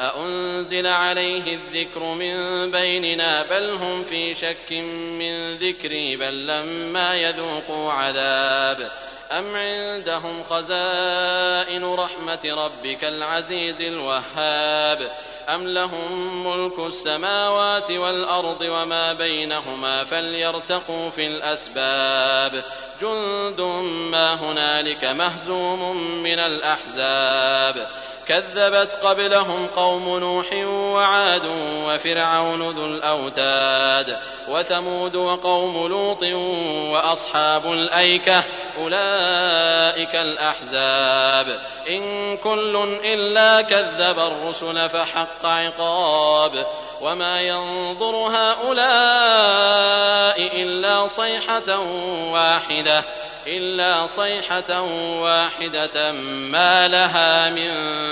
أأنزل عليه الذكر من بيننا بل هم في شك من ذكري بل لما يذوقوا عذاب أم عندهم خزائن رحمة ربك العزيز الوهاب أم لهم ملك السماوات والأرض وما بينهما فليرتقوا في الأسباب جند ما هنالك مهزوم من الأحزاب كذبت قبلهم قوم نوح وعاد وفرعون ذو الأوتاد وثمود وقوم لوط وأصحاب الأيكة أولئك الأحزاب إن كل إلا كذب الرسل فحق عقاب وما ينظر هؤلاء إلا صيحة واحدة إلا صيحة واحدة ما لها من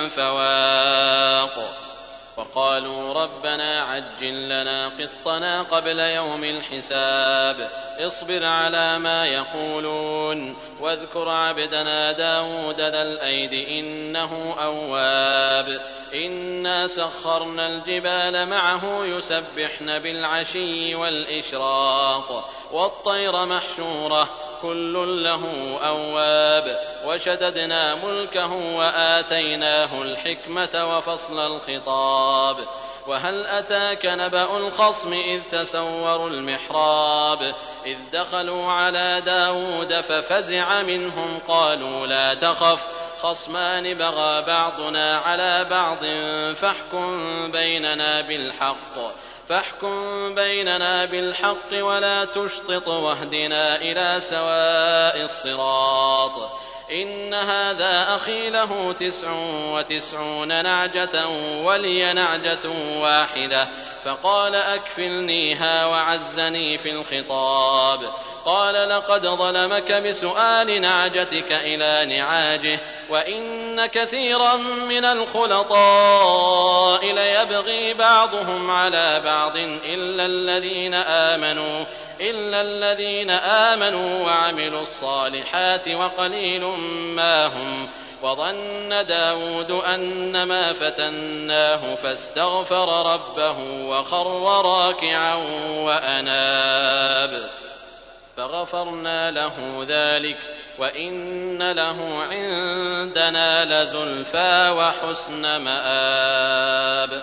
فواق. وقالوا ربنا عجل لنا قطنا قبل يوم الحساب. اصبر على ما يقولون. واذكر عبدنا داود ذا الأيد إنه أواب. إنا سخرنا الجبال معه يسبحن بالعشي والإشراق. والطير محشورة كل له أواب وشددنا ملكه وآتيناه الحكمة وفصل الخطاب وهل أتاك نبأ الخصم إذ تسوروا المحراب إذ دخلوا على داود ففزع منهم قالوا لا تخف خصمان بغى بعضنا على بعض فاحكم بيننا بالحق فاحكم بيننا بالحق ولا تشطط واهدنا إلى سواء الصراط. إن هذا أخي له تسع وتسعون نعجة ولي نعجة واحدة. فقال أكفلنيها وعزني في الخطاب. قال لقد ظلمك بسؤال نعجتك إلى نعاجه وإن كثيرا من الخلطاء ليبغي بعضهم على بعض إلا الذين آمنوا. إلا الذين آمنوا وعملوا الصالحات وقليل ما هم وظن داود أنما فتناه فاستغفر ربه وخر راكعا وأناب فغفرنا له ذلك وإن له عندنا لزلفى وحسن مآب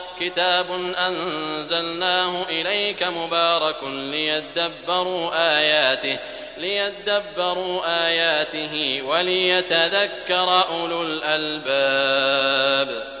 كتاب أنزلناه إليك مبارك ليدبروا آياته ليدبروا آياته وليتذكر أولو الألباب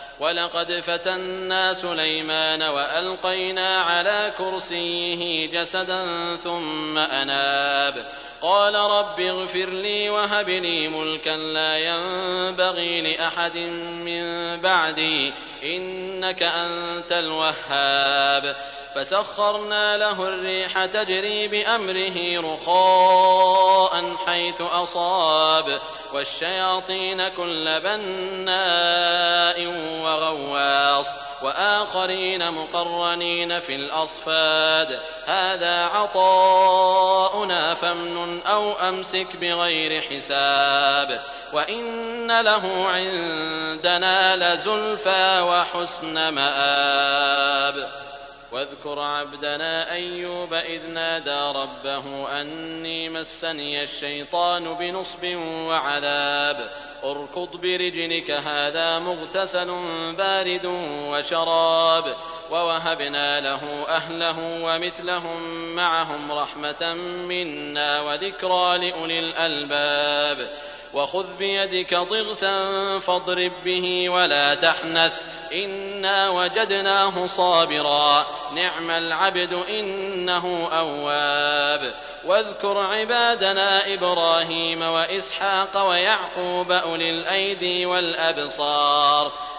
ولقد فتنا سليمان والقينا على كرسيه جسدا ثم اناب قال رب اغفر لي وهب لي ملكا لا ينبغي لاحد من بعدي إنك أنت الوهاب. فسخرنا له الريح تجري بأمره رخاء حيث أصاب. والشياطين كل بناء وغواص. وآخرين مقرنين في الأصفاد. هذا عطاؤنا فامنن أو أمسك بغير حساب. وإن له عندنا لزلفى وحسن مآب. واذكر عبدنا أيوب إذ نادى ربه أني مسني الشيطان بنصب وعذاب. اركض برجلك هذا مغتسل بارد وشراب. ووهبنا له أهله ومثلهم معهم رحمة منا وذكرى لأولي الألباب. وخذ بيدك ضغثا فاضرب به ولا تحنث. إنا وجدناه صابرا. نعم العبد إنه أواب. واذكر عبادنا إبراهيم وإسحاق ويعقوب أولي الأيدي والأبصار.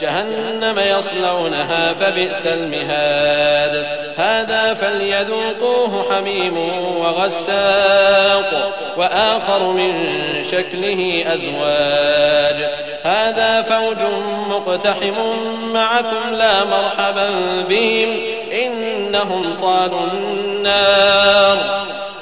جهنم يصلونها فبئس المهاد. هذا فليذوقوه حميم وغساق وآخر من شكله أزواج. هذا فوج مقتحم معكم لا مرحبا بهم إنهم صالوا النار.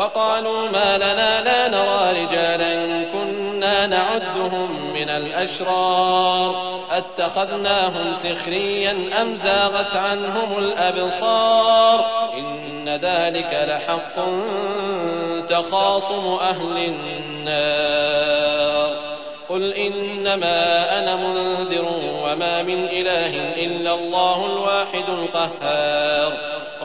وقالوا ما لنا لا نرى رجالا كنا نعدهم من الأشرار. أتخذناهم سخريا أم زاغت عنهم الأبصار؟ إن ذلك لحق تخاصم أهل النار. قل إنما أنا منذر وما من إله إلا الله الواحد القهار.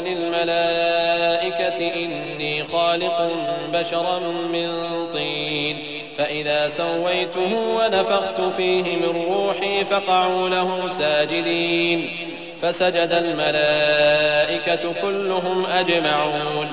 للملائكة إني خالق بشرا من طين. فإذا سويته ونفخت فيه من روحي فقعوا له ساجدين. فسجد الملائكة كلهم أجمعون.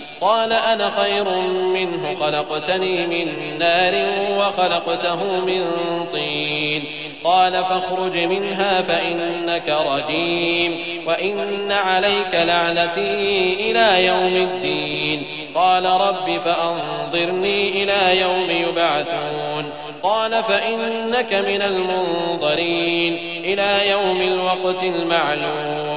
قال أنا خير منه خلقتني من نار وخلقته من طين. قال فاخرج منها فإنك رجيم وإن عليك لعنتي إلى يوم الدين. قال رب فأنظرني إلى يوم يبعثون. قال فإنك من المنظرين إلى يوم الوقت المعلوم.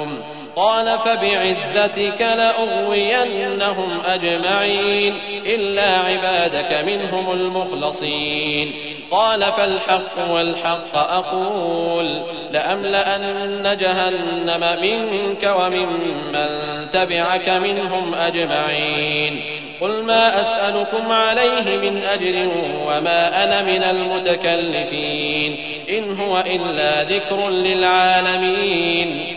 قال فبعزتك لأغوينهم أجمعين إلا عبادك منهم المخلصين قال فالحق والحق أقول لأملأن جهنم منك وممن تبعك منهم أجمعين قل ما أسألكم عليه من أجر وما أنا من المتكلفين إن هو إلا ذكر للعالمين